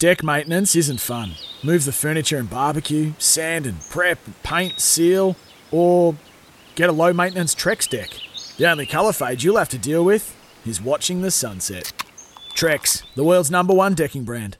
Deck maintenance isn't fun. Move the furniture and barbecue, sand and prep, paint, seal, or get a low maintenance Trex deck. The only colour fade you'll have to deal with is watching the sunset. Trex, the world's number one decking brand.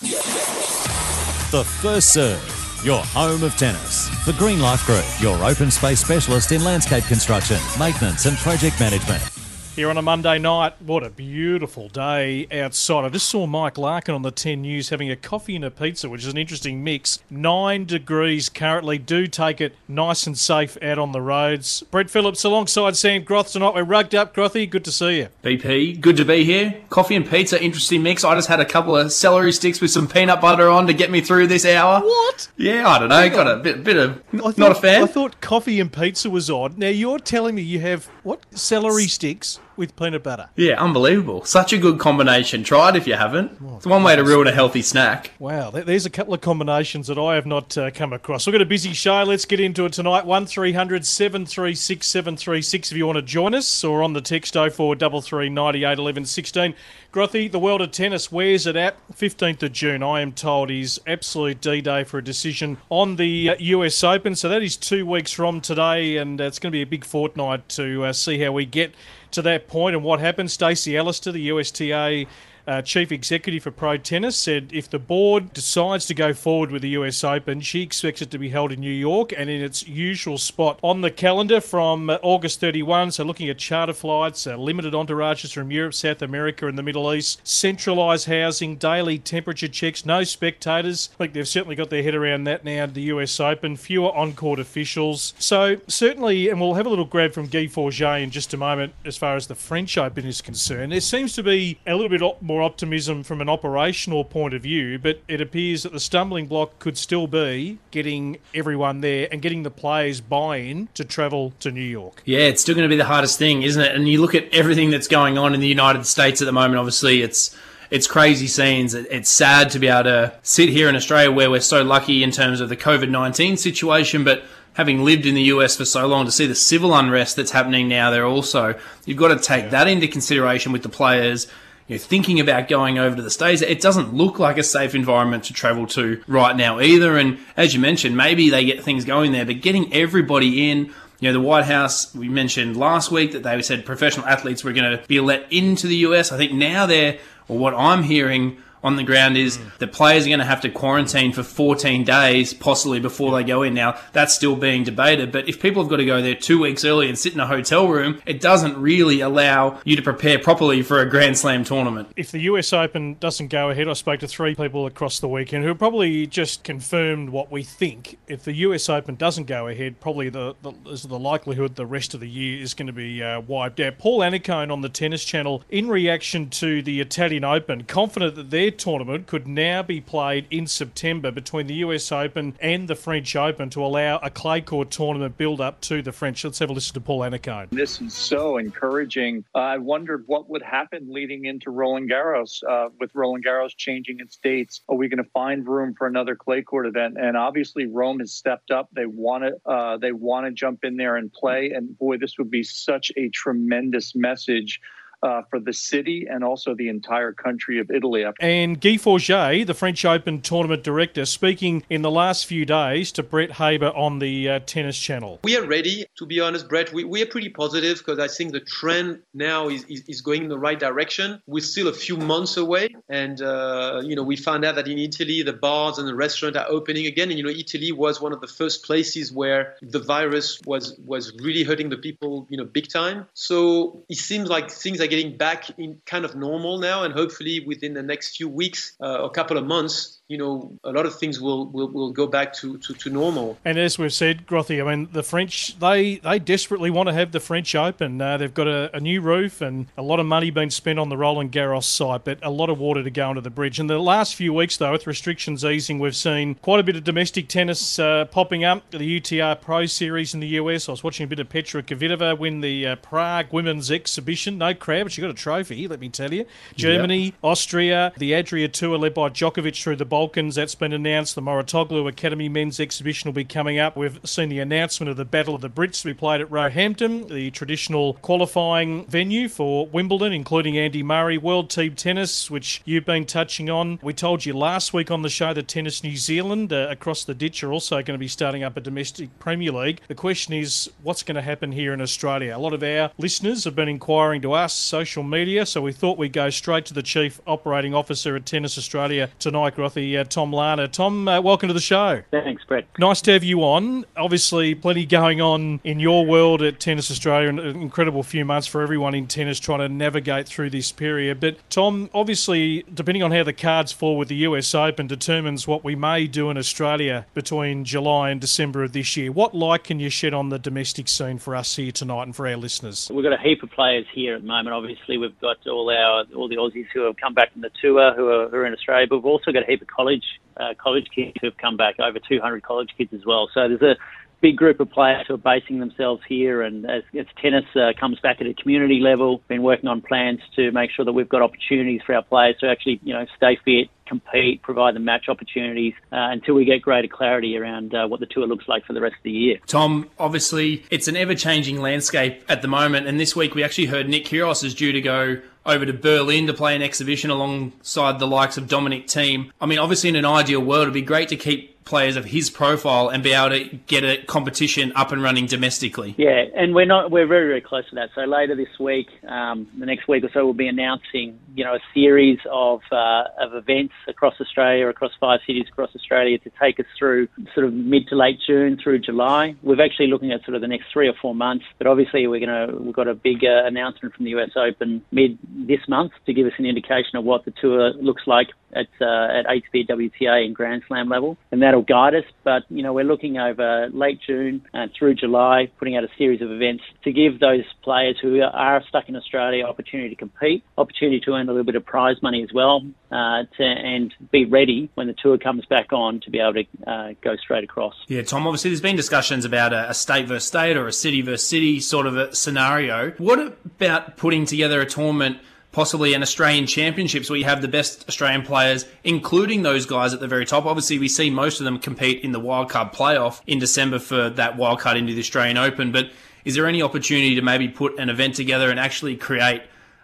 The First Serve, your home of tennis. The Green Life Group, your open space specialist in landscape construction, maintenance, and project management. Here on a Monday night, what a beautiful day outside. I just saw Mike Larkin on the 10 News having a coffee and a pizza, which is an interesting mix. Nine degrees currently. Do take it nice and safe out on the roads. Brett Phillips alongside Sam Groth tonight. We're rugged up. Grothy, good to see you. BP, good to be here. Coffee and pizza, interesting mix. I just had a couple of celery sticks with some peanut butter on to get me through this hour. What? Yeah, I don't know. Got a bit, bit of. Thought, not a fan. I thought coffee and pizza was odd. Now you're telling me you have what celery sticks with peanut butter? Yeah, unbelievable. Such a good combination. Try it if you haven't. It's one way to ruin a healthy snack. Wow, th- there's a couple of combinations that I have not uh, come across. We've got a busy show. Let's get into it tonight. 1300 736 736 if you want to join us, or on the text 0433 98 11 16. Grothy, the world of tennis, where's it at? 15th of June, I am told, is absolute D Day for a decision on the uh, US Open. So that is two weeks from today, and uh, it's going to be a big fortnight to uh, see how we get to that point and what happens. Stacey Allaster, the USTA uh, chief executive for Pro Tennis, said if the board decides to go forward with the US Open, she expects it to be held in New York and in its usual spot on the calendar from uh, August 31. So, looking at charter flights, uh, limited entourages from Europe, South America, and the Middle East, centralised housing, daily temperature checks, no spectators. I think they've certainly got their head around that now. The US Open, fewer on court officials. So, certainly, and we'll have a little grab from Guy Forget in just a moment as far as the French Open is concerned. There seems to be a little bit more optimism from an operational point of view, but it appears that the stumbling block could still be getting everyone there and getting the players buy in to travel to New York. Yeah, it's still going to be the hardest thing, isn't it? And you look at everything that's going on in the United States at the moment, obviously, it's. It's crazy scenes. It's sad to be able to sit here in Australia where we're so lucky in terms of the COVID 19 situation, but having lived in the US for so long to see the civil unrest that's happening now there also, you've got to take that into consideration with the players you know, thinking about going over to the States, it doesn't look like a safe environment to travel to right now either. And as you mentioned, maybe they get things going there, but getting everybody in, you know, the White House, we mentioned last week that they said professional athletes were going to be let into the US. I think now they're, or what I'm hearing on the ground is Mm. the players are going to have to quarantine for 14 days, possibly before they go in. Now, that's still being debated, but if people have got to go there two weeks early and sit in a hotel room, it doesn't really allow you to prepare properly for a Grand Slam tournament. If the US Open doesn't go ahead, I spoke to three people across the weekend who probably just confirmed what we think. If the US Open doesn't go ahead, probably the, the, is the likelihood the rest of the year is going to be uh, wiped out. Paul Annacone on the Tennis Channel, in reaction to the Italian Open, confident that their tournament could now be played in September between the US Open and the French Open to allow a clay court tournament build up to the French. Let's have a listen to Paul Annacone. This is so encouraging. I wondered what would happen leading into Roland Garros uh, with Roland Garros changing its dates. Are we going to find room for another clay court event? And obviously, Rome has stepped up. They want to uh, they want to jump in there and play. And boy, this would be such a tremendous message. Uh, for the city and also the entire country of Italy. And Guy Forget, the French Open tournament director, speaking in the last few days to Brett Haber on the uh, Tennis Channel. We are ready, to be honest, Brett. We, we are pretty positive because I think the trend now is, is, is, going in the right direction. We're still a few months away. And, uh, you know, we found out that in Italy, the bars and the restaurants are opening again. And, you know, Italy was one of the first places where the virus was, was really hurting the people, you know, big time. So it seems like things are getting back in kind of normal now, and hopefully within the next few weeks uh, or couple of months, you know, a lot of things will, will, will go back to, to, to normal. And as we've said, Grothy, I mean, the French, they, they desperately want to have the French Open. Uh, they've got a, a, new roof and a lot of money being spent on the Roland Garros site, but a lot of water to go under the bridge. In the last few weeks, though, with restrictions easing, we've seen quite a bit of domestic tennis uh, popping up. The UTR Pro Series in the US. I was watching a bit of Petra Kvitova win the uh, Prague Women's Exhibition. No crowd, but she got a trophy, let me tell you. Germany, yep. Austria, the Adria Tour led by Djokovic through the That's been announced. The Mouratoglou Academy Men's Exhibition will be coming up. We've seen the announcement of the Battle of the Brits to be played at Roehampton, the traditional qualifying venue for Wimbledon, including Andy Murray. World Team Tennis, which you've been touching on. We told you last week on the show that Tennis New Zealand uh, across the ditch are also going to be starting up a domestic Premier League. The question is, what's going to happen here in Australia? A lot of our listeners have been inquiring to us, social media, so we thought we'd go straight to the Chief Operating Officer at Tennis Australia tonight, Grothy, uh, Tom Larner. Tom, uh, welcome to the show. Thanks, Brett. Nice to have you on. Obviously, plenty going on in your world at Tennis Australia, an incredible few months for everyone in tennis trying to navigate through this period. But, Tom, obviously, depending on how the cards fall with the US Open, determines what we may do in Australia between July and December of this year. What light can you shed on the domestic scene for us here tonight and for our listeners? We've got a heap of players here at the moment. Obviously, we've got all our all the Aussies who have come back from the tour who are, who are in Australia, but we've also got a heap of college uh, college kids who have come back, over 200 college kids as well. So there's a big group of players who are basing themselves here. And as, as tennis uh, comes back at a community level, been working on plans to make sure that we've got opportunities for our players to actually, you know, stay fit, compete, provide them match opportunities uh, until we get greater clarity around uh, what the tour looks like for the rest of the year. Tom, obviously, it's an ever changing landscape at the moment. And this week we actually heard Nick Kyrgios is due to go over to Berlin to play an exhibition alongside the likes of Dominic Thiem. I mean, obviously, in an ideal world, it'd be great to keep players of his profile and be able to get a competition up and running domestically. Yeah, and we're not we're very very close to that. So later this week, um, the next week or so, we'll be announcing you know a series of uh, of events across Australia, across five cities across Australia, to take us through sort of mid to late June through July. We're actually looking at sort of the next three or four months, but obviously we're gonna we've got a big uh, announcement from the US Open mid this month to give us an indication of what the tour looks like at uh, at ATP WTA and Grand Slam level, and that'll guide us. But you know, we're looking over late June and through July, putting out a series of events to give those players who are stuck in Australia opportunity to compete, opportunity to earn a little bit of prize money as well, uh, to, and be ready when the tour comes back on to be able to uh, go straight across. Yeah, Tom. Obviously, there's been discussions about a, a state versus state or a city versus city sort of a scenario. What about putting together a tournament? Possibly an Australian Championships where you have the best Australian players, including those guys at the very top. Obviously, we see most of them compete in the wildcard playoff in December for that wildcard into the Australian Open. But is there any opportunity to maybe put an event together and actually create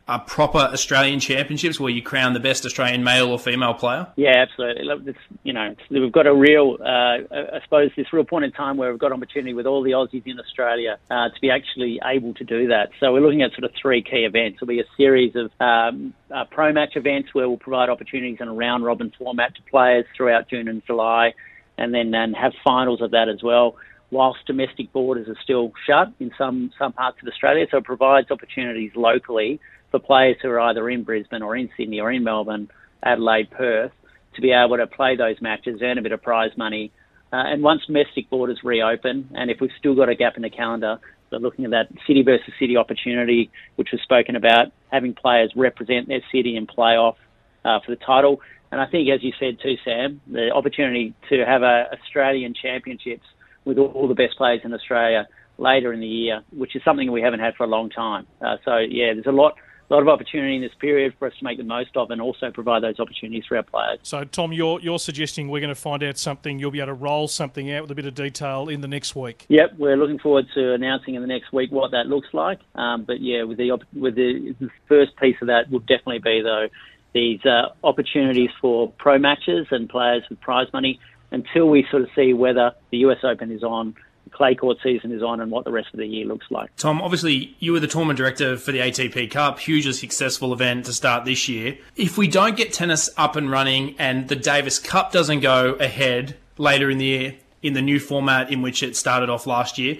uh, proper Australian championships where you crown the best Australian male or female player? Yeah, absolutely. It's, you know, we've got a real, uh, I suppose, this real point in time where we've got opportunity with all the Aussies in Australia uh, to be actually able to do that. So we're looking at sort of three key events. There'll be a series of um, uh, pro match events where we'll provide opportunities in a round robin format to players throughout June and July, and then and have finals of that as well whilst domestic borders are still shut in some, some parts of Australia. So it provides opportunities locally for players who are either in Brisbane or in Sydney or in Melbourne, Adelaide, Perth, to be able to play those matches, earn a bit of prize money. Uh, and once domestic borders reopen, and if we've still got a gap in the calendar, we're looking at that city versus city opportunity, which was spoken about, having players represent their city and play off uh, for the title. And I think, as you said too, Sam, the opportunity to have a Australian Championships with all the best players in Australia later in the year, which is something we haven't had for a long time. Uh, so yeah, there's a lot a lot of opportunity in this period for us to make the most of and also provide those opportunities for our players. So, Tom, you're, you're suggesting we're going to find out something, you'll be able to roll something out with a bit of detail in the next week? Yep, we're looking forward to announcing in the next week what that looks like. Um, but yeah, with the, with the, the first piece of that will definitely be, though, these uh, opportunities for pro matches and players with prize money until we sort of see whether the US Open is on clay court season is on and what the rest of the year looks like. Tom, obviously you were the tournament director for the ATP Cup, hugely successful event to start this year. If we don't get tennis up and running and the Davis Cup doesn't go ahead later in the year in the new format in which it started off last year,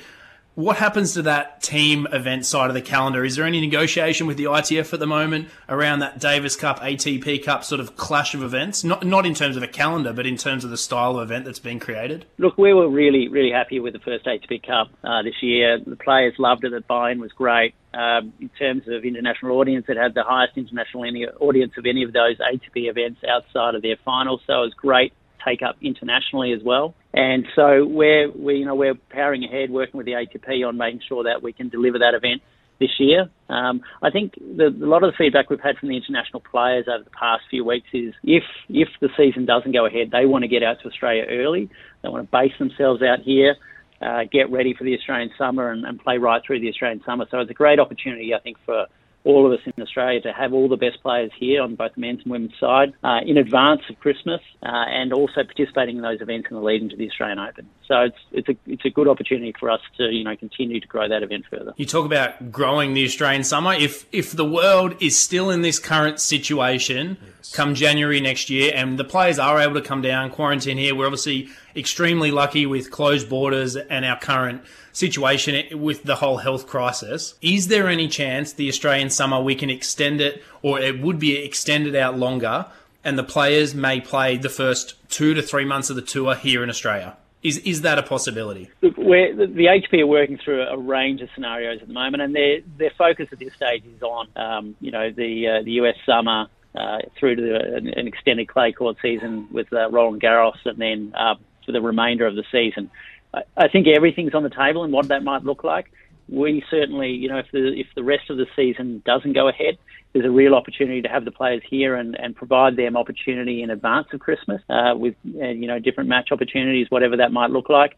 What happens to that team event side of the calendar? Is there any negotiation with the ITF at the moment around that Davis Cup, ATP Cup sort of clash of events? Not not in terms of a calendar, but in terms of the style of event that's been created. Look, we were really really happy with the first ATP Cup uh, this year. The players loved it. The buy-in was great. Um, in terms of international audience, it had the highest international audience of any of those ATP events outside of their finals. So it was great take up internationally as well. And so we're we you know we're powering ahead, working with the ATP on making sure that we can deliver that event this year. Um, I think the, a lot of the feedback we've had from the international players over the past few weeks is if if the season doesn't go ahead, they want to get out to Australia early. They want to base themselves out here. Uh, get ready for the Australian summer and, and play right through the Australian summer. So it's a great opportunity, I think, for all of us in Australia to have all the best players here on both the men's and women's side uh, in advance of Christmas uh, and also participating in those events in the lead into the Australian Open. So it's it's a it's a good opportunity for us to you know continue to grow that event further. You talk about growing the Australian summer. If if the world is still in this current situation yes. come January next year, and the players are able to come down quarantine here, we're obviously extremely lucky with closed borders and our current situation with the whole health crisis. Is there any chance the Australian summer we can extend it, or it would be extended out longer, and the players may play the first two to three months of the tour here in Australia? Is is that a possibility? Look, the, the ATP are working through a range of scenarios at the moment, and their their focus at this stage is on um, you know the uh, the US summer uh, through to the, an extended clay court season with uh, Roland Garros, and then uh, for the remainder of the season. I, I think everything's on the table and what that might look like. We certainly, you know, if the if the rest of the season doesn't go ahead, there's a real opportunity to have the players here and, and provide them opportunity in advance of Christmas uh, with uh, you know different match opportunities, whatever that might look like.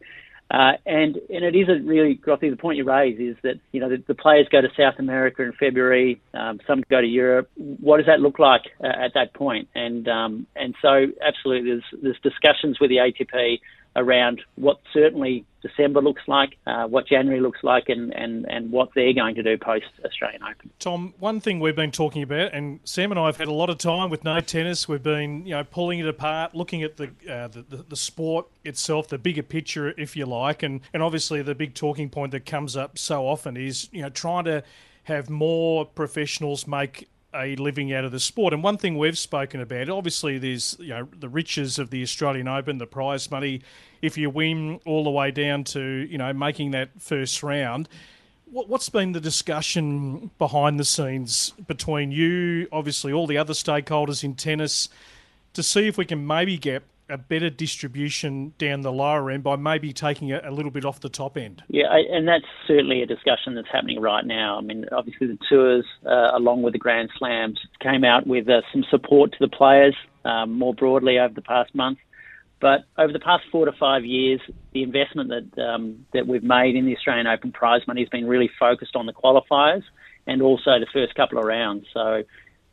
Uh, and and it is a really, Grothy, the point you raise is that you know the, the players go to South America in February, um, some go to Europe. What does that look like uh, at that point? And um, and so absolutely, there's there's discussions with the ATP around what certainly December looks like, uh, what January looks like, and, and, and what they're going to do post Australian Open. Tom, one thing we've been talking about, and Sam and I have had a lot of time with No Tennis. We've been you know pulling it apart, looking at the, uh, the, the, the sport itself, the bigger picture, if you like, and and obviously the big talking point that comes up so often is you know trying to have more professionals make a living out of the sport. And one thing we've spoken about, obviously, there's you know the riches of the Australian Open, the prize money. If you win all the way down to you know making that first round, what, what's been the discussion behind the scenes between you, obviously, all the other stakeholders in tennis, to see if we can maybe get a better distribution down the lower end by maybe taking a, a little bit off the top end. Yeah, I, and that's certainly a discussion that's happening right now. I mean, obviously the tours, uh, along with the Grand Slams, came out with uh, some support to the players um, more broadly over the past month. But over the past four to five years, the investment that um, that we've made in the Australian Open prize money has been really focused on the qualifiers and also the first couple of rounds. So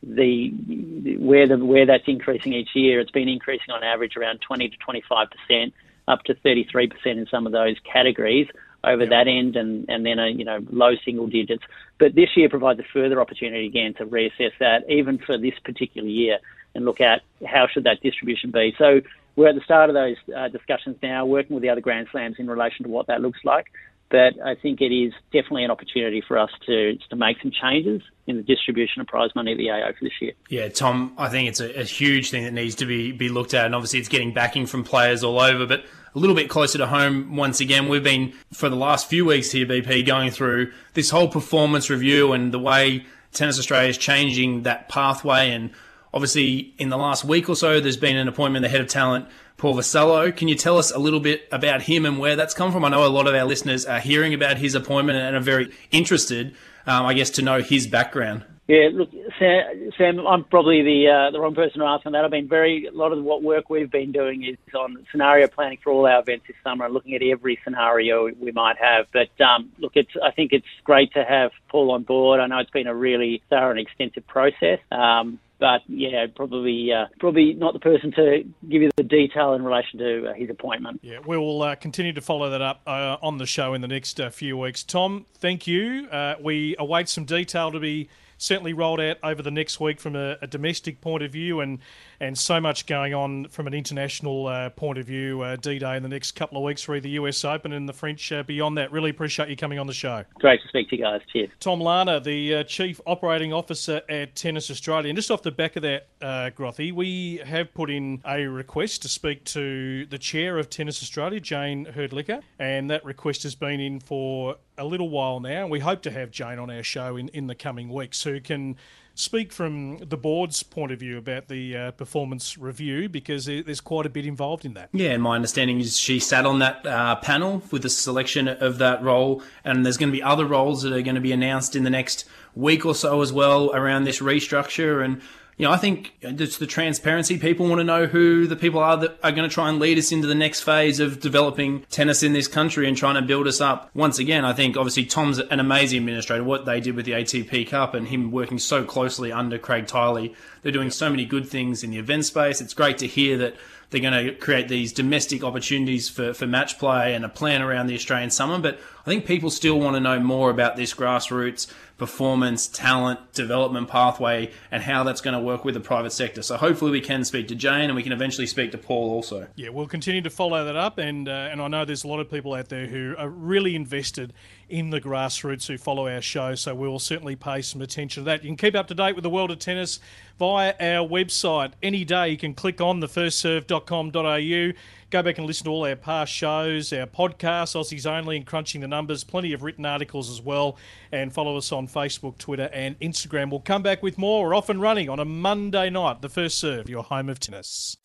the where the where that's increasing each year, it's been increasing on average around 20 to 25 percent, up to 33 percent in some of those categories over that end, and and then a you know low single digits. But this year provides a further opportunity again to reassess that, even for this particular year, and look at how should that distribution be. So we're at the start of those uh, discussions now, working with the other Grand Slams in relation to what that looks like but I think it is definitely an opportunity for us to to make some changes in the distribution of prize money at the AO for this year. Yeah, Tom, I think it's a, a, huge thing that needs to be be looked at, and obviously it's getting backing from players all over, but. A little bit closer to home once again. We've been, for the last few weeks here, BP, going through this whole performance review and the way Tennis Australia is changing that pathway. And obviously, in the last week or so, there's been an appointment, of the head of talent Paul Vassallo. Can you tell us a little bit about him and where that's come from? I know a lot of our listeners are hearing about his appointment and are very interested, um, I guess, to know his background. Yeah, look, Sam, I'm probably the uh, the wrong person to ask on that. I've been very a lot of what work we've been doing is on scenario planning for all our events this summer and looking at every scenario we might have. But um, look, it's I think it's great to have Paul on board. I know it's been a really thorough and extensive process. Um, but yeah, probably uh, probably not the person to give you the detail in relation to uh, his appointment. Yeah, we'll uh, continue to follow that up uh, on the show in the next uh, few weeks. Tom, thank you. Uh, we await some detail to be certainly rolled out over the next week from a, a domestic point of view, and and so much going on from an international uh, point of view. Uh, D Day in the next couple of weeks for the US Open and the French uh, beyond that. Really appreciate you coming on the show. Great to speak to you guys. Cheers. Tom Larner, the uh, Chief Operating Officer at Tennis Australia. And just off the back of that, uh, Grothy, we have put in a request to speak to the Chair of Tennis Australia, Jane Hrdlicka, and that request has been in for a little while now. We hope to have Jane on our show in, in the coming weeks who can speak from the board's point of view about the uh, performance review because there's quite a bit involved in that. Yeah, and my understanding is she sat on that uh, panel with the selection of that role, and there's going to be other roles that are going to be announced in the next week or so as well around this restructure and you know, I think it's the transparency. People want to know who the people are that are going to try and lead us into the next phase of developing tennis in this country and trying to build us up. Once again, I think obviously Tom's an amazing administrator. What they did with the ATP Cup and him working so closely under Craig Tiley, they're doing so many good things in the event space. It's great to hear that they're going to create these domestic opportunities for, for match play and a plan around the Australian summer. But I think people still want to know more about this grassroots performance, talent, development pathway, and how that's going to work with the private sector. So hopefully we can speak to Jane and we can eventually speak to Paul also. Yeah, we'll continue to follow that up, and uh, and I know there's a lot of people out there who are really invested in the grassroots who follow our show, so we'll certainly pay some attention to that. You can keep up to date with the world of tennis via our website. Any day you can click on thefirstserve.com.au, go back and listen to all our past shows, our podcasts, Aussies Only, and Crunching the Numbers, plenty of written articles as well, and follow us on Facebook, Twitter, and Instagram. We'll come back with more. We're off and running on a Monday night. The First Serve, your home of tennis.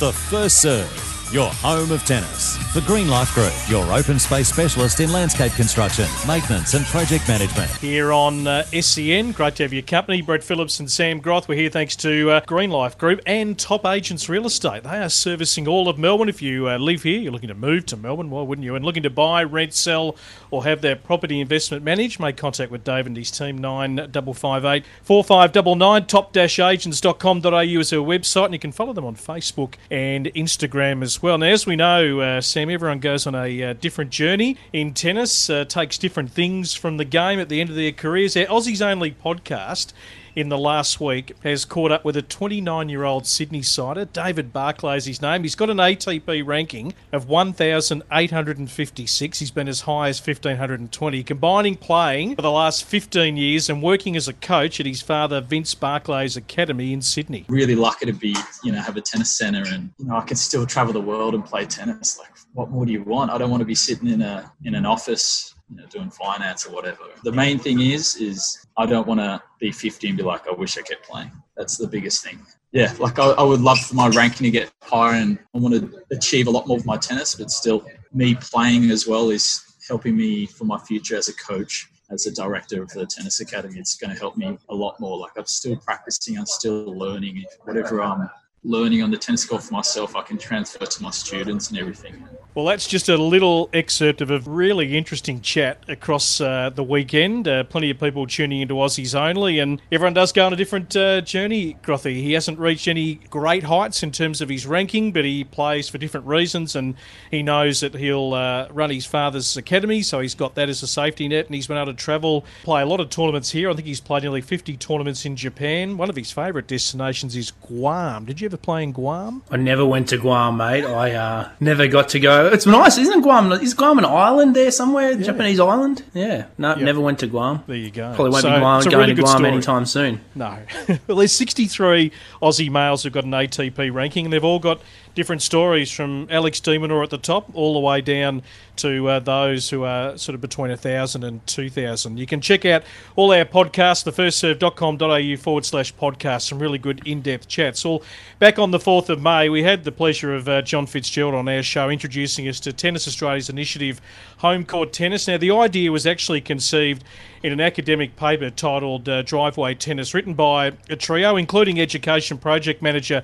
The First Serve your home of tennis. The Green Life Group, your open space specialist in landscape construction, maintenance, and project management. Here on uh, SEN, great to have your company. Brett Phillips and Sam Groth. We're here thanks to uh, Green Life Group and Top Agents Real Estate. They are servicing all of Melbourne. If you uh, live here, you're looking to move to Melbourne, why wouldn't you? And looking to buy, rent, sell, or have their property investment managed, make contact with Dave and his team, 9558 4599. Top-agents.com.au is our website, and you can follow them on Facebook and Instagram as well. Now, as we know, uh, Sam, everyone goes on a uh, different journey in tennis, uh, takes different things from the game at the end of their careers. Our Aussies Only podcast in the last week has caught up with a 29 year old Sydney sider. David Barclay is his name. He's got an ATP ranking of 1,856. He's been as high as 1,520, combining playing for the last 15 years and working as a coach at his father Vince Barclay's academy in Sydney. Really lucky to be, you know, have a tennis centre and, you know, I can still travel the world and play tennis. Like, what more do you want? I don't want to be sitting in a in an office you know, doing finance or whatever. The main thing is, is I don't want to be 50 and be like, I wish I kept playing. That's the biggest thing. Yeah, like I, I would love for my ranking to get higher and I want to achieve a lot more with my tennis, but still me playing as well is helping me for my future as a coach as a director of the tennis academy it's going to help me a lot more like i'm still practicing i'm still learning whatever i'm learning on the tennis court for myself, I can transfer to my students and everything. Well, that's just a little excerpt of a really interesting chat across uh, the weekend. Uh, plenty of people tuning into Aussies only, and everyone does go on a different uh, journey. Grothy, he hasn't reached any great heights in terms of his ranking, but he plays for different reasons, and he knows that he'll uh, run his father's academy, so he's got that as a safety net, and he's been able to travel, play a lot of tournaments here. I think he's played nearly 50 tournaments in Japan. One of his favourite destinations is Guam. Did you ever play in Guam? I never went to Guam, mate. I uh, never got to go. It's nice, isn't Guam? Is Guam an island there somewhere? Yeah. Japanese island? Yeah. No, never went to Guam. There you go. Probably won't so, be Guam, going really to Guam story. anytime soon. No. well, there's 63 Aussie males who've got an ATP ranking, and they've all got different stories from Alex de Minaur at the top all the way down to uh, those who are sort of between 1,000 and 2,000. You can check out all our podcasts, thefirstserve.com.au forward slash podcast, some really good in depth chats. All back on the 4th of May, we had the pleasure of uh, John Fitzgerald on our show introducing us to Tennis Australia's initiative, Home Court Tennis. Now, the idea was actually conceived in an academic paper titled uh, Driveway Tennis, written by a trio, including education project manager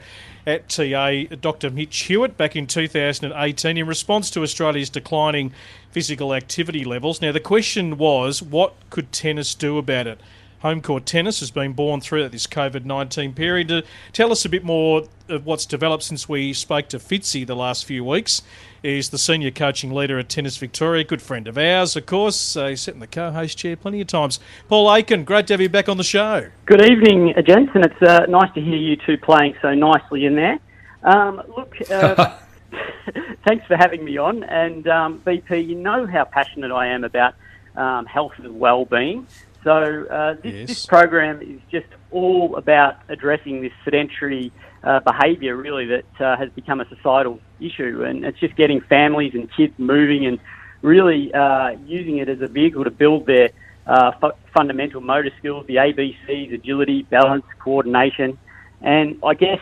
at TA, Dr. Mitch Hewitt, back in 2018 in response to Australia's declining physical activity levels. Now, the question was, what could tennis do about it? Home court tennis has been born throughout this COVID 19 period. To tell us a bit more of what's developed since we spoke to Fitzy the last few weeks He's the senior coaching leader at Tennis Victoria, good friend of ours, of course. Uh, he's sat in the co host chair plenty of times. Paul Aitken, great to have you back on the show. Good evening, gents, and it's uh, nice to hear you two playing so nicely in there. Um, look, uh, thanks for having me on. And um, BP, you know how passionate I am about um, health and well-being. So uh, this, Yes. this program is just all about addressing this sedentary uh, behaviour, really, that uh, has become a societal issue, and it's just getting families and kids moving and really uh, using it as a vehicle to build their uh, fu- fundamental motor skills, the ABCs, agility, balance, coordination, and I guess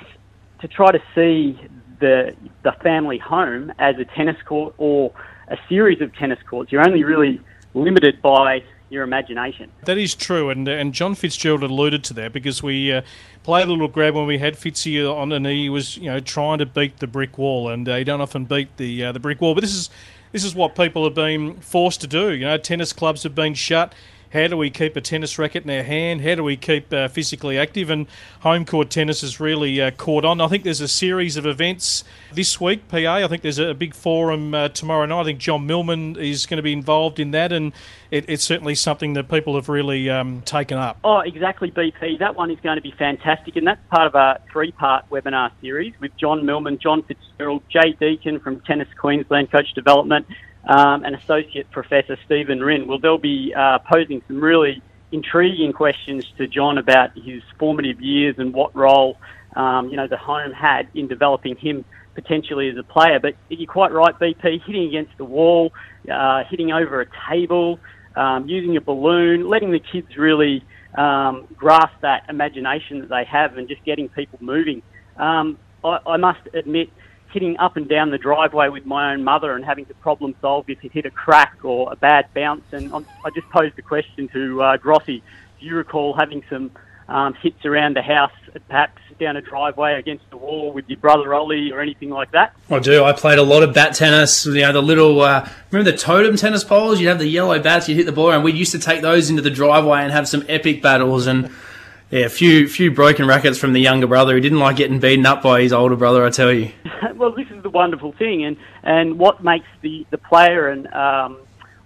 to try to see the the family home as a tennis court or a series of tennis courts. You're only really limited by your imagination. That is true, and and John Fitzgerald alluded to that because we uh, played a little grab when we had Fitzy on, and he was you know trying to beat the brick wall, and uh, he don't often beat the uh, the brick wall. But this is this is what people have been forced to do. You know, tennis clubs have been shut. How do we keep a tennis racket in our hand? How do we keep uh, physically active? And home court tennis has really uh, caught on. I think there's a series of events this week, PA. I think there's a big forum uh, tomorrow night. I think John Millman is going to be involved in that, and it, it's certainly something that people have really um, taken up. Oh, exactly, BP. That one is going to be fantastic, and that's part of a three-part webinar series with John Millman, John Fitzgerald, Jay Deacon from Tennis Queensland Coach Development, um, and Associate Professor Stephen Rinn. Well, they'll be uh, posing some really intriguing questions to John about his formative years and what role, um, you know, the home had in developing him potentially as a player. But you're quite right, BP, hitting against the wall, uh, hitting over a table, um, using a balloon, letting the kids really um, grasp that imagination that they have and just getting people moving. Um, I, I must admit, hitting up and down the driveway with my own mother and having to problem solve if it hit a crack or a bad bounce. And I just posed the question to uh, Grothy, do you recall having some um, hits around the house, perhaps down a driveway against the wall with your brother Ollie or anything like that? I do. I played a lot of bat tennis. You know, the little uh, remember the totem tennis poles? You'd have the yellow bats. You'd hit the ball, and we used to take those into the driveway and have some epic battles. And yeah, a few few broken rackets from the younger brother who didn't like getting beaten up by his older brother. I tell you. well, this is the wonderful thing, and, and what makes the, the player and um,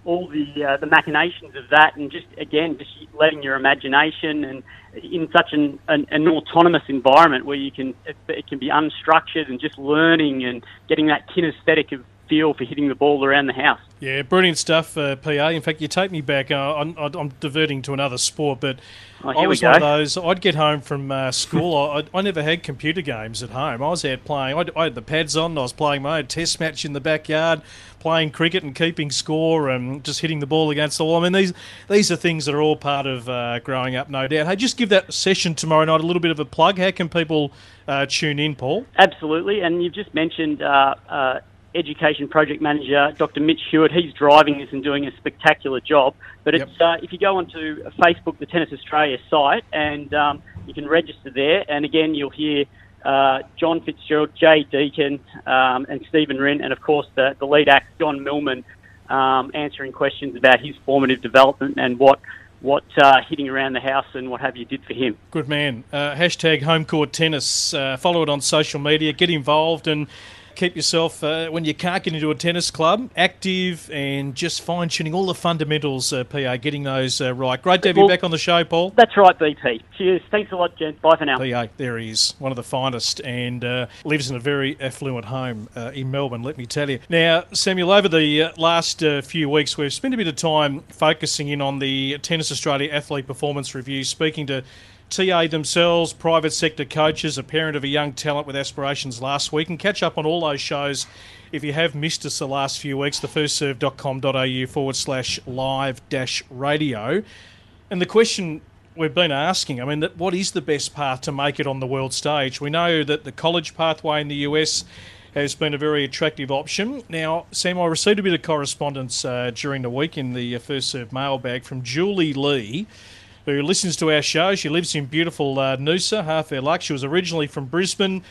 all the uh, the machinations of that, and just again, just letting your imagination and in such an, an, an autonomous environment where you can it, it can be unstructured and just learning and getting that kinesthetic of feel for hitting the ball around the house. Yeah, brilliant stuff, uh, PA. In fact, you take me back. Uh, I'm, I'm diverting to another sport, but Oh, I was one of those. I'd get home from uh, school. I, I never had computer games at home. I was out playing. I, I had the pads on. I was playing my own test match in the backyard, playing cricket and keeping score, and just hitting the ball against the wall. I mean, these these are things that are all part of uh, growing up, no doubt. Hey, just give that session tomorrow night a little bit of a plug. How can people uh, tune in, Paul? Absolutely, and you've just mentioned uh, uh, Education Project Manager Dr. Mitch Hewitt. He's driving this and doing a spectacular job. But it's uh, if you go onto Facebook, the Tennis Australia site, and um, you can register there. And again, you'll hear uh, John Fitzgerald, Jay Deacon, um, and Stephen Wren, and of course the, the lead act John Millman, um, answering questions about his formative development and what what uh, hitting around the house and what have you did for him. Good man. Uh, hashtag home court tennis. Uh, follow it on social media. Get involved and keep yourself, uh, when you can't get into a tennis club, active and just fine tuning all the fundamentals, uh, PA, getting those uh, right. Great to have you back on the show, Paul. That's right, BP. Cheers. Thanks a lot, gents. Bye for now. PA, there he is, one of the finest, and uh, lives in a very affluent home uh, in Melbourne, let me tell you. Now, Samuel, over the uh, last uh, few weeks, we've spent a bit of time focusing in on the Tennis Australia Athlete Performance Review, speaking to TA themselves, private sector coaches, a parent of a young talent with aspirations last week, and catch up on all those shows. If you have missed us the last few weeks, thefirstserve.com.au forward slash live dash radio. And the question we've been asking, I mean, that what is the best path to make it on the world stage? We know that the college pathway in the US has been a very attractive option. Now, Sam, I received a bit of correspondence uh, during the week in the First Serve mailbag from Julie Lee, who listens to our show. She lives in beautiful uh, Noosa, half their luck. She was originally from Brisbane.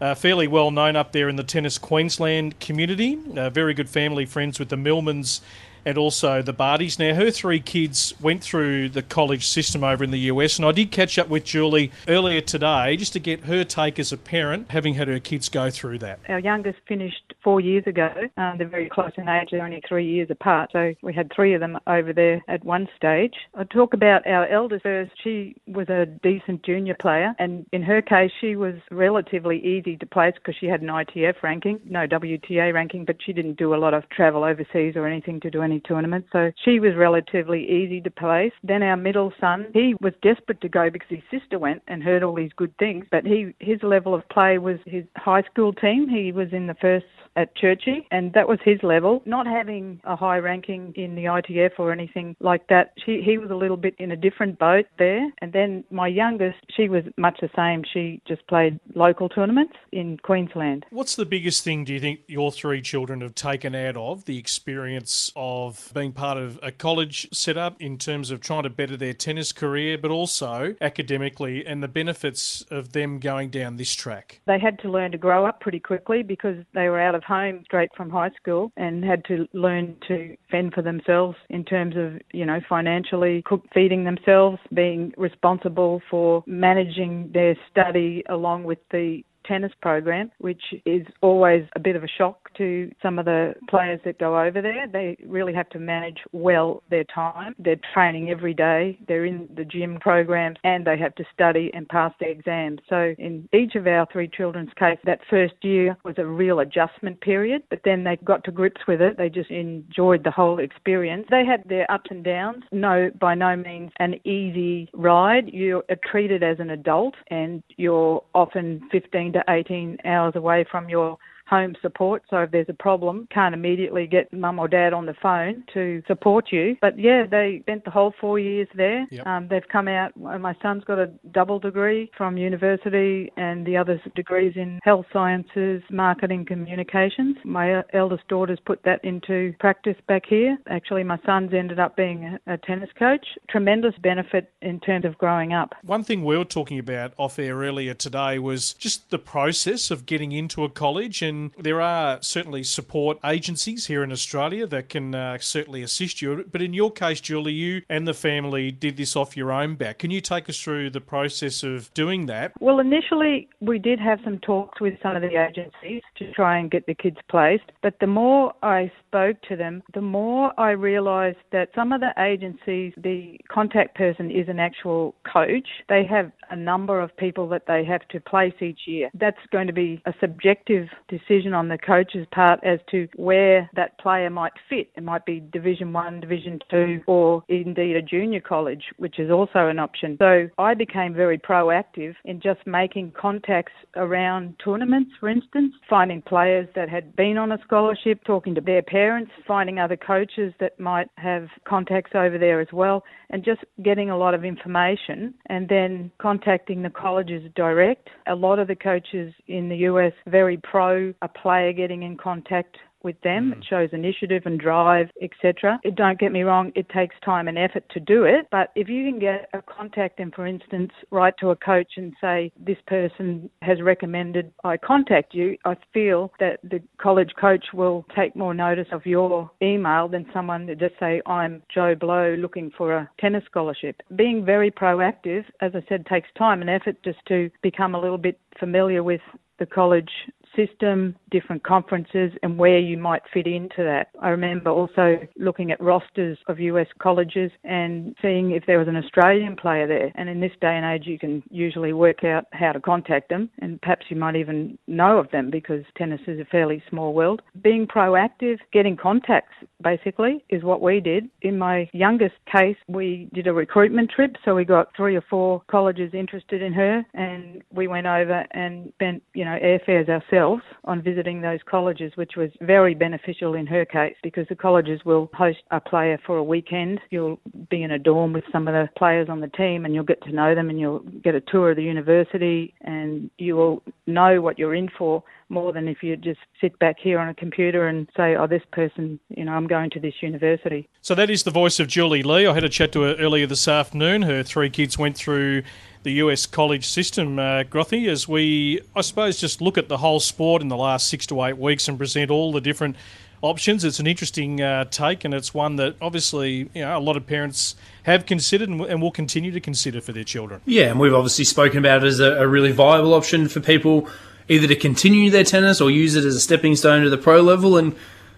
Uh, fairly well known up there in the Tennis Queensland community. Uh, very good family friends with the Millmans and also the Bartys. Now, her three kids went through the college system over in the US, and I did catch up with Julie earlier today just to get her take as a parent, having had her kids go through that. Our youngest finished four years ago. Um, they're very close in age, they're only three years apart, so we had three of them over there at one stage. I'll talk about our eldest first. She was a decent junior player, and in her case, she was relatively easy to place because she had an ITF ranking, no WTA ranking, but she didn't do a lot of travel overseas or anything to do any tournaments, so she was relatively easy to place. Then our middle son, he was desperate to go because his sister went and heard all these good things, but he his level of play was his high school team. He was in the first at Churchie, and that was his level. Not having a high ranking in the ITF or anything like that, she, he was a little bit in a different boat there. And then my youngest, she was much the same. She just played local tournaments in Queensland. What's the biggest thing do you think your three children have taken out of the experience of being part of a college setup in terms of trying to better their tennis career, but also academically and the benefits of them going down this track? They had to learn to grow up pretty quickly because they were out of home straight from high school and had to learn to fend for themselves in terms of, you know, financially cook feeding themselves, being responsible for managing their study along with the tennis program, which is always a bit of a shock to some of the players that go over there. They really have to manage well their time. They're training every day, they're in the gym programs, and they have to study and pass their exams. So, in each of our three children's case, that first year was a real adjustment period, but then they got to grips with it. They just enjoyed the whole experience. They had their ups and downs. No, by no means an easy ride. You're treated as an adult, and you're often 15 to 18 hours away from your home support. So if there's a problem, can't immediately get mum or dad on the phone to support you. But yeah, they spent the whole four years there. Yep. Um, they've come out. My son's got a double degree from university, and the other's degrees in health sciences, marketing, communications. My eldest daughter's put that into practice back here. Actually, my son's ended up being a, a tennis coach. Tremendous benefit in terms of growing up. One thing we were talking about off air earlier today was just the process of getting into a college and there are certainly support agencies here in Australia that can uh, certainly assist you. But in your case, Julie, you and the family did this off your own back. Can you take us through the process of doing that? Well, initially, we did have some talks with some of the agencies to try and get the kids placed. But the more I spoke to them, the more I realised that some of the agencies, the contact person is an actual coach. They have a number of people that they have to place each year. That's going to be a subjective decision decision on the coach's part as to where that player might fit. It might be Division One, Division Two, or indeed a junior college, which is also an option. So I became very proactive in just making contacts around tournaments, for instance, finding players that had been on a scholarship, talking to their parents, finding other coaches that might have contacts over there as well, and just getting a lot of information and then contacting the colleges direct. A lot of the coaches in the US very pro a player getting in contact with them. Mm. It shows initiative and drive, etc. Don't get me wrong, it takes time and effort to do it, but if you can get a contact and, for instance, write to a coach and say, this person has recommended I contact you, I feel that the college coach will take more notice of your email than someone to just say, I'm Joe Blow looking for a tennis scholarship. Being very proactive, as I said, takes time and effort just to become a little bit familiar with the college system, different conferences, and where you might fit into that. I remember also looking at rosters of US colleges and seeing if there was an Australian player there. And in this day and age, you can usually work out how to contact them, and perhaps you might even know of them because tennis is a fairly small world. Being proactive, getting contacts basically is what we did. In my youngest case, we did a recruitment trip, so we got three or four colleges interested in her, and we went over and spent, you know, airfares ourselves ourselves on visiting those colleges, which was very beneficial in her case because the colleges will host a player for a weekend. You'll be in a dorm with some of the players on the team and you'll get to know them and you'll get a tour of the university and you will know what you're in for more than if you just sit back here on a computer and say, oh, this person, you know, I'm going to this university. So that is the voice of Julie Lee. I had a chat to her earlier this afternoon. Her three kids went through the US college system, uh, Grothy, as we, I suppose, just look at the whole sport in the last six to eight weeks and present all the different options. It's an interesting uh, take, and it's one that obviously you know a lot of parents have considered and, and will continue to consider for their children. Yeah, and we've obviously spoken about it as a, a really viable option for people either to continue their tennis or use it as a stepping stone to the pro level. And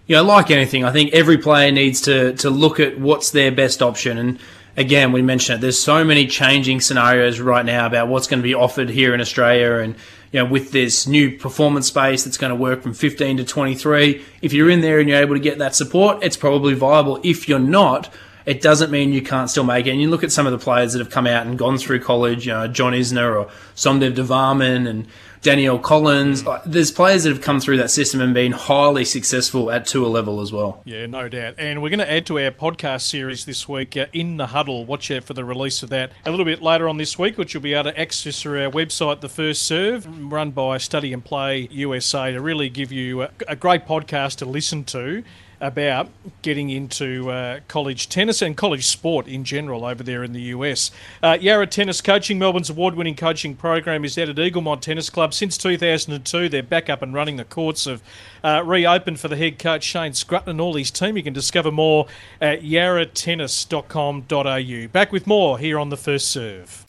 you know, like anything, I think every player needs to to look at what's their best option. And again, we mentioned it. There's so many changing scenarios right now about what's going to be offered here in Australia, and you know, with this new performance space that's going to work from 15 to 23. If you're in there and you're able to get that support, it's probably viable. If you're not, it doesn't mean you can't still make it. And you look at some of the players that have come out and gone through college, you know, John Isner or Somdev Devvarman and Danielle Collins. There's players that have come through that system and been highly successful at tour level as well. Yeah, no doubt. And we're going to add to our podcast series this week, uh, In the Huddle. Watch out for the release of that a little bit later on this week, which you'll be able to access through our website, The First Serve, run by Study and Play USA, to really give you a, a great podcast to listen to about getting into uh, college tennis and college sport in general over there in the US. Uh, Yarra Tennis Coaching, Melbourne's award winning coaching program, is out at Eaglemont Tennis Club. Since 2002, they're back up and running. The courts have uh, reopened for the head coach Shane Scrutton and all his team. You can discover more at yarratennis.com.au. Back with more here on The First Serve.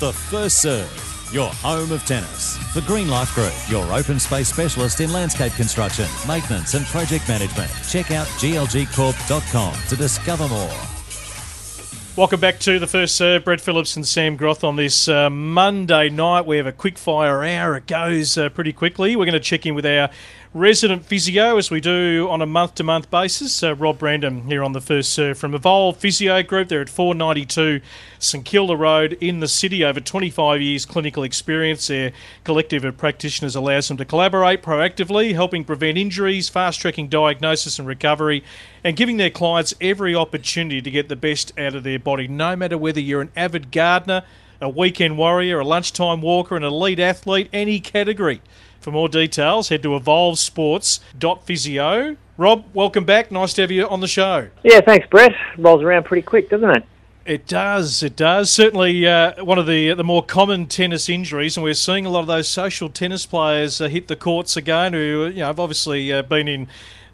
The First Serve your home of tennis. The Green Life Group, your open space specialist in landscape construction, maintenance, and project management. Check out glgcorp.com to discover more. Welcome back to the first serve. Brett Phillips and Sam Groth on this uh, Monday night. We have a quick fire hour. It goes uh, pretty quickly. We're going to check in with our resident physio, as we do on a month to month basis. Uh, Rob Brandham here on the first serve from Evolve Physio Group. They're at 492 St Kilda Road in the city. Over 25 years clinical experience. Their collective of practitioners allows them to collaborate proactively, helping prevent injuries, fast tracking diagnosis and recovery, and giving their clients every opportunity to get the best out of their body, no matter whether you're an avid gardener, a weekend warrior, a lunchtime walker, an elite athlete, any category. For more details, head to evolvesports.physio. Rob, welcome back. Nice to have you on the show. Yeah, thanks, Brett. Rolls around pretty quick, doesn't it? It does. It does. Certainly, uh, one of the the more common tennis injuries, and we're seeing a lot of those social tennis players uh, hit the courts again. Who you know have obviously uh, been in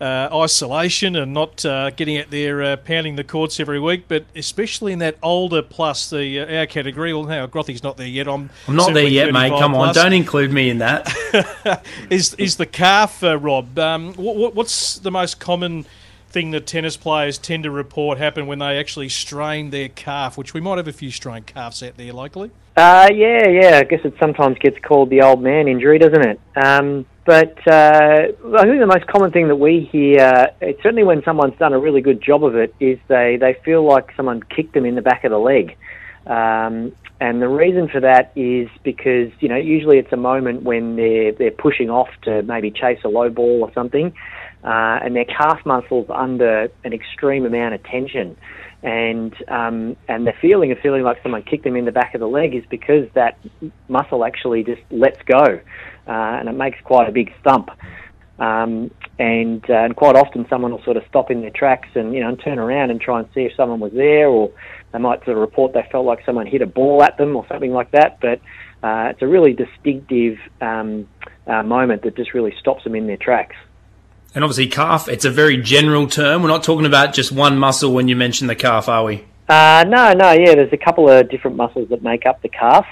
isolation and not uh, getting out there uh, pounding the courts every week, but especially in that older plus the uh, our category. Well, now Grothy's not there yet. I'm, I'm not there yet, mate. Come plus. on, don't include me in that. is is the calf, uh, Rob? Um, what, what's the most common? thing that tennis players tend to report happen when they actually strain their calf, which we might have a few strained calves out there locally. Uh, yeah, yeah. I guess it sometimes gets called the old man injury, doesn't it? Um, but uh, I think the most common thing that we hear, it's certainly when someone's done a really good job of it, is they, they feel like someone kicked them in the back of the leg. Um, and the reason for that is because, you know, usually it's a moment when they're, they're pushing off to maybe chase a low ball or something, uh, and their calf muscles under an extreme amount of tension. And um, and the feeling of feeling like someone kicked them in the back of the leg is because that muscle actually just lets go uh, and it makes quite a big thump. Um, and, uh, and quite often someone will sort of stop in their tracks and you know and turn around and try and see if someone was there, or they might sort of report they felt like someone hit a ball at them or something like that. But uh, it's a really distinctive um, uh, moment that just really stops them in their tracks. And obviously, calf, it's a very general term. We're not talking about just one muscle when you mention the calf, are we? Uh, no, no, yeah, there's a couple of different muscles that make up the calf.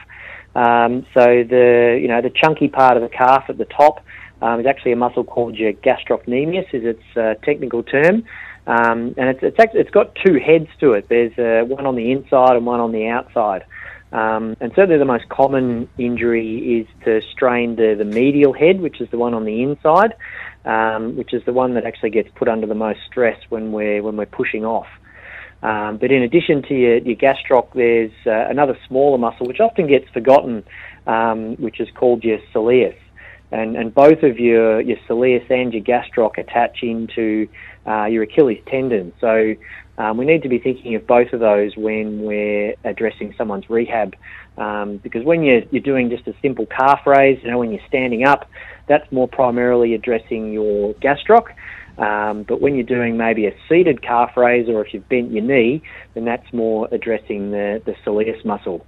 Um, so the you know the chunky part of the calf at the top um, is actually a muscle called your gastrocnemius, is its uh, technical term, um, and it's it's, actually, it's got two heads to it. There's uh, one on the inside and one on the outside. Um, and certainly the most common injury is to strain the, the medial head, which is the one on the inside, um, which is the one that actually gets put under the most stress when we're when we're pushing off. Um, but in addition to your, your gastroc, there's uh, another smaller muscle which often gets forgotten, um, which is called your soleus. And, and both of your, your soleus and your gastroc attach into uh, your Achilles tendon. So um, we need to be thinking of both of those when we're addressing someone's rehab. Um, because when you're, you're doing just a simple calf raise, you know, when you're standing up, that's more primarily addressing your gastroc. Um, but when you're doing maybe a seated calf raise or if you've bent your knee, then that's more addressing the, the soleus muscle.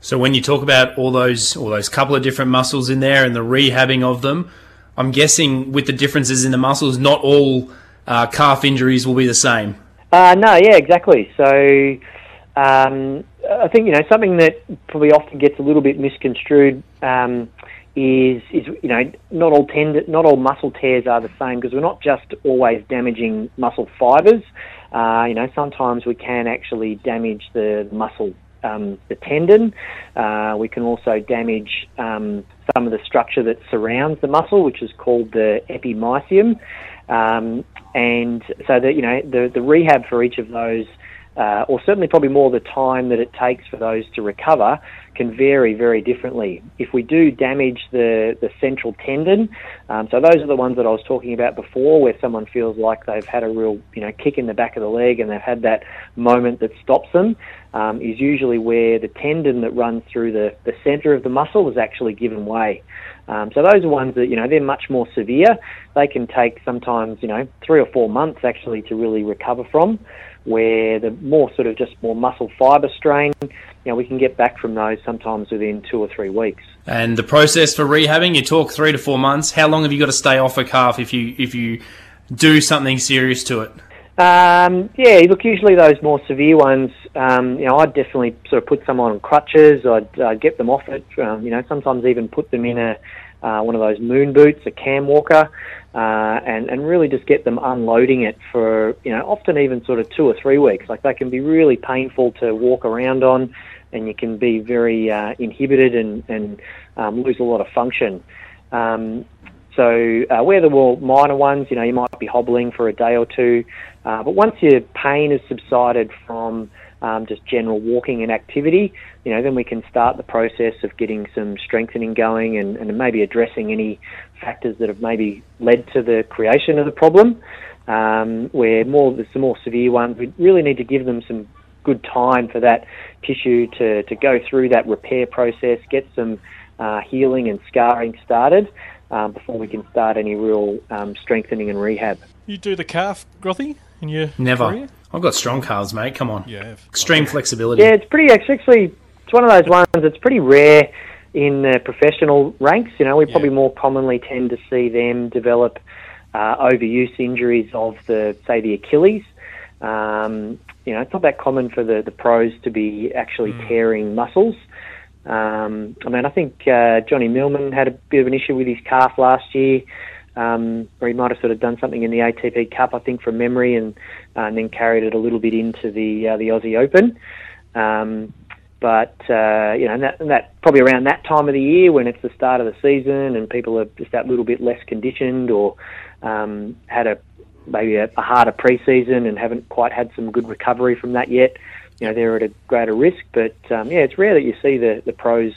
So when you talk about all those all those couple of different muscles in there and the rehabbing of them, I'm guessing with the differences in the muscles, not all uh, calf injuries will be the same. Uh, no, yeah, exactly. So um, I think you know something that probably often gets a little bit misconstrued um, is is you know not all tendon, not all muscle tears are the same because we're not just always damaging muscle fibers. Uh, you know, sometimes we can actually damage the muscle, um, the tendon. Uh, we can also damage um, some of the structure that surrounds the muscle, which is called the epimysium. Um, and so that you know the the rehab for each of those uh, or certainly probably more the time that it takes for those to recover can vary very differently. If we do damage the, the central tendon, um, so those are the ones that I was talking about before, where someone feels like they've had a real you know kick in the back of the leg and they've had that moment that stops them, um, is usually where the tendon that runs through the, the centre of the muscle has actually given way. Um, so those are ones that you know they're much more severe. They can take sometimes you know three or four months actually to really recover from. Where the more sort of just more muscle fibre strain, you know, we can get back from those sometimes within two or three weeks. And the process for rehabbing, you talk three to four months. How long have you got to stay off a calf if you if you do something serious to it? Um, yeah, look, usually those more severe ones, um, you know, I'd definitely sort of put someone on crutches. I'd uh, get them off it. Um, you know, sometimes even put them in a uh, one of those moon boots, a cam walker, uh, and and really just get them unloading it for you know often even sort of two or three weeks. Like they can be really painful to walk around on, and you can be very uh, inhibited and and um, lose a lot of function. Um, so uh, where the more minor ones, you know, you might be hobbling for a day or two, uh, but once your pain has subsided from um, just general walking and activity, you know, then we can start the process of getting some strengthening going and, and maybe addressing any factors that have maybe led to the creation of the problem. Um, where more the more severe ones, we really need to give them some good time for that tissue to, to go through that repair process, get some uh, healing and scarring started um, before we can start any real um, strengthening and rehab. You do the calf, Grothy, in your Never. career? I've got strong calves, mate. Come on. Yeah. Extreme flexibility. Yeah, it's pretty actually. It's one of those ones that's pretty rare in the professional ranks. You know, we probably more commonly tend to see them develop uh, overuse injuries of the say the Achilles. Um, you know, it's not that common for the, the pros to be actually tearing muscles. Um, I mean, I think uh, Johnny Millman had a bit of an issue with his calf last year, um, where he might have sort of done something in the ATP Cup, I think, from memory, and, uh, and then carried it a little bit into the uh, the Aussie Open. Um, but uh, you know, and that, and that probably around that time of the year when it's the start of the season and people are just that little bit less conditioned or um, had a maybe a, a harder preseason and haven't quite had some good recovery from that yet. You know, they're at a greater risk. But um, yeah, it's rare that you see the the pros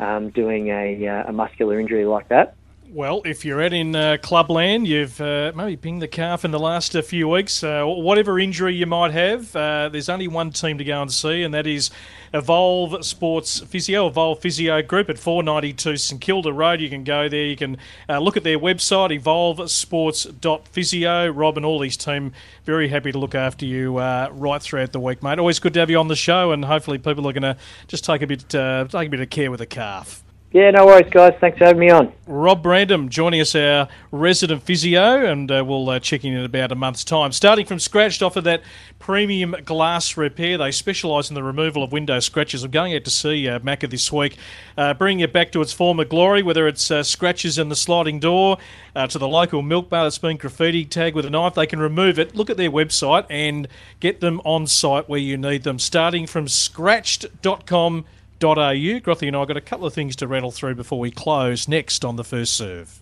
um, doing a, uh, a muscular injury like that. Well, if you're out in uh, clubland, you've uh, maybe pinged the calf in the last uh, few weeks. Uh, whatever injury you might have, uh, there's only one team to go and see, and that is Evolve Sports Physio, Evolve Physio Group at 492 St Kilda Road. You can go there. You can uh, look at their website, evolvesports.physio. Rob and all his team very happy to look after you right throughout the week, mate. Always good to have you on the show, and hopefully people are going to just take a bit take a bit of care with the calf. Yeah, no worries, guys. Thanks for having me on. Rob Brandham joining us, our resident physio, and uh, we'll uh, check in in about a month's time. Starting from scratch, off of that premium glass repair, they specialise in the removal of window scratches. I'm going out to see uh, Macca this week, uh, bringing it back to its former glory, whether it's uh, scratches in the sliding door, uh, to the local milk bar that's been graffiti tagged with a knife. They can remove it. Look at their website and get them on site where you need them. Starting from scratched.com au. Grothy and I got a couple of things to rattle through before we close. Next on the first serve.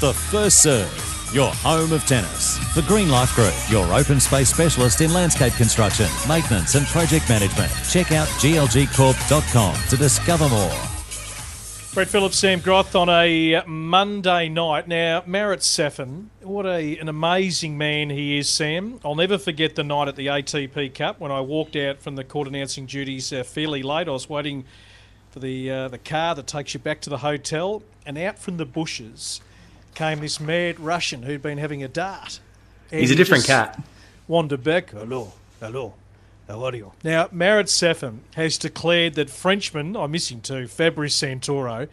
The First Serve, your home of tennis. The Green Life Group, your open space specialist in landscape construction, maintenance, and project management. Check out glgcorp.com to discover more. Brett Phillips, Sam Groth on a Monday night. Now, Marat Safin, what a, an amazing man he is, Sam. I'll never forget the night at the ATP Cup when I walked out from the court announcing duties uh, fairly late. I was waiting for the uh, the car that takes you back to the hotel, and out from the bushes came this mad Russian who'd been having a dart. And He's a different cat. Wandered back. Hello, hello. You? Now, Marat Safin has declared that Frenchman, I'm him too, Fabrice Santoro,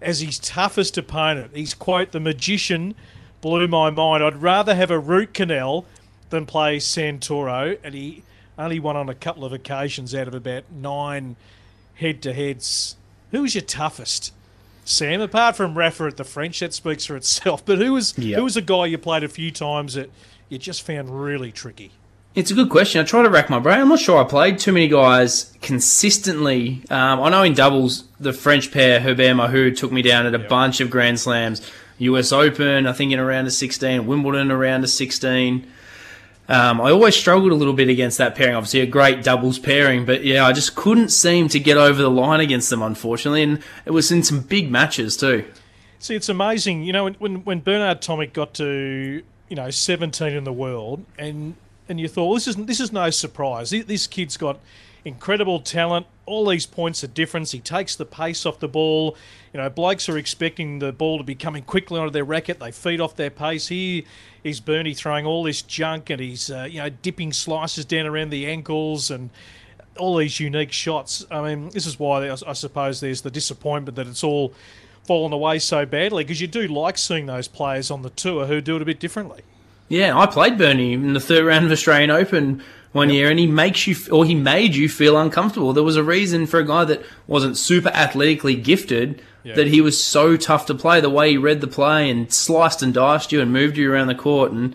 as his toughest opponent. He's quote the magician blew my mind. I'd rather have a root canal than play Santoro, and he only won on a couple of occasions out of about nine head-to-heads. Who was your toughest? Sam, apart from Rafa at the French, that speaks for itself. But who was Yeah. who was a guy you played a few times that you just found really tricky? It's a good question. I try to rack my brain. I'm not sure I played too many guys consistently. Um, I know in doubles, the French pair, Herbert Mahut, took me down at a bunch of Grand Slams. US Open, I think in around a 16, Wimbledon around a 16. Um, I always struggled a little bit against that pairing. Obviously, a great doubles pairing, but yeah, I just couldn't seem to get over the line against them, unfortunately. And it was in some big matches too. See, it's amazing. You know, when when, when Bernard Tomic got to you know 17 in the world, and and you thought well, this is this is no surprise. This, kid's got incredible talent. All these points of difference. He takes the pace off the ball. You know, blokes are expecting the ball to be coming quickly onto their racket. They feed off their pace. Here is Bernie throwing all this junk, and he's uh, you know dipping slices down around the ankles and all these unique shots. I mean, this is why I suppose there's the disappointment that it's all fallen away so badly because you do like seeing those players on the tour who do it a bit differently. Yeah, I played Bernie in the third round of Australian Open one year, and he makes you, or he made you feel uncomfortable. There was a reason for a guy that wasn't super athletically gifted Yeah. that he was so tough to play. The way he read the play and sliced and diced you and moved you around the court, and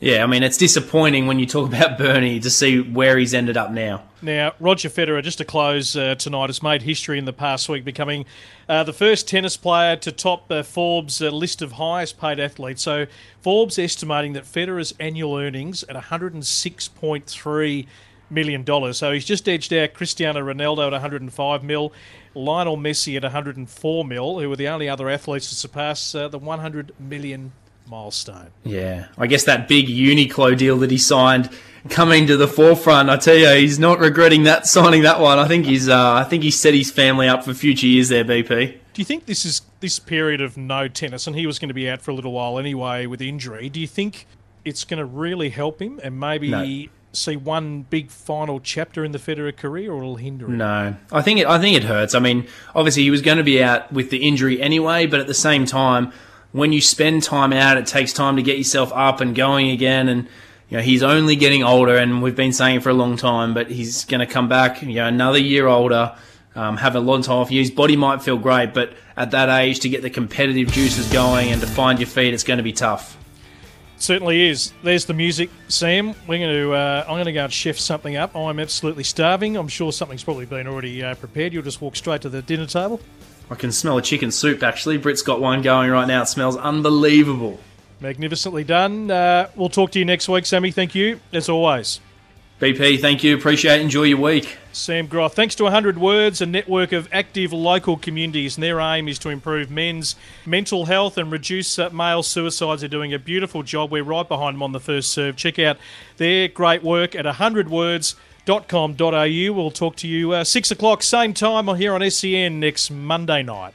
yeah, I mean it's disappointing when you talk about Bernie to see where he's ended up now. Now, Roger Federer, just to close uh, tonight, has made history in the past week, becoming uh, the first tennis player to top uh, Forbes' list of highest paid athletes. So, Forbes estimating that Federer's annual earnings at $106.3 million. So, he's just edged out Cristiano Ronaldo at 105 mil, Lionel Messi at 104 mil, who were the only other athletes to surpass uh, the 100 million milestone. Yeah, I guess that big Uniqlo deal that he signed coming to the forefront. I tell you, he's not regretting that signing that one. I think he's, uh, I think he set his family up for future years there, BP. Do you think this is this period of no tennis, and he was going to be out for a little while anyway with injury? Do you think it's going to really help him and maybe No. see one big final chapter in the Federer career, or it'll hinder him? No, I think it. I think it hurts. I mean, obviously he was going to be out with the injury anyway, but at the same time, when you spend time out, it takes time to get yourself up and going again. And you know he's only getting older, and we've been saying it for a long time, but he's going to come back. You know, another year older, um, have a long time off. His body might feel great, but at that age, to get the competitive juices going and to find your feet, it's going to be tough. Certainly is. There's the music, Sam. We're going to. Uh, I'm going to go and chef something up. I'm absolutely starving. I'm sure something's probably been already uh, prepared. You'll just walk straight to the dinner table. I can smell a chicken soup. Actually, Britt's got one going right now. It smells unbelievable. Magnificently done. Uh, we'll talk to you next week, Sammy. Thank you as always. BP, thank you. Appreciate it. Enjoy your week. Sam Groth. Thanks to 100 Words, a network of active local communities, and their aim is to improve men's mental health and reduce uh, male suicides. They're doing a beautiful job. We're right behind them on the first serve. Check out their great work at 100words.com.au. We'll talk to you uh, 6 o'clock, same time, here on SEN next Monday night.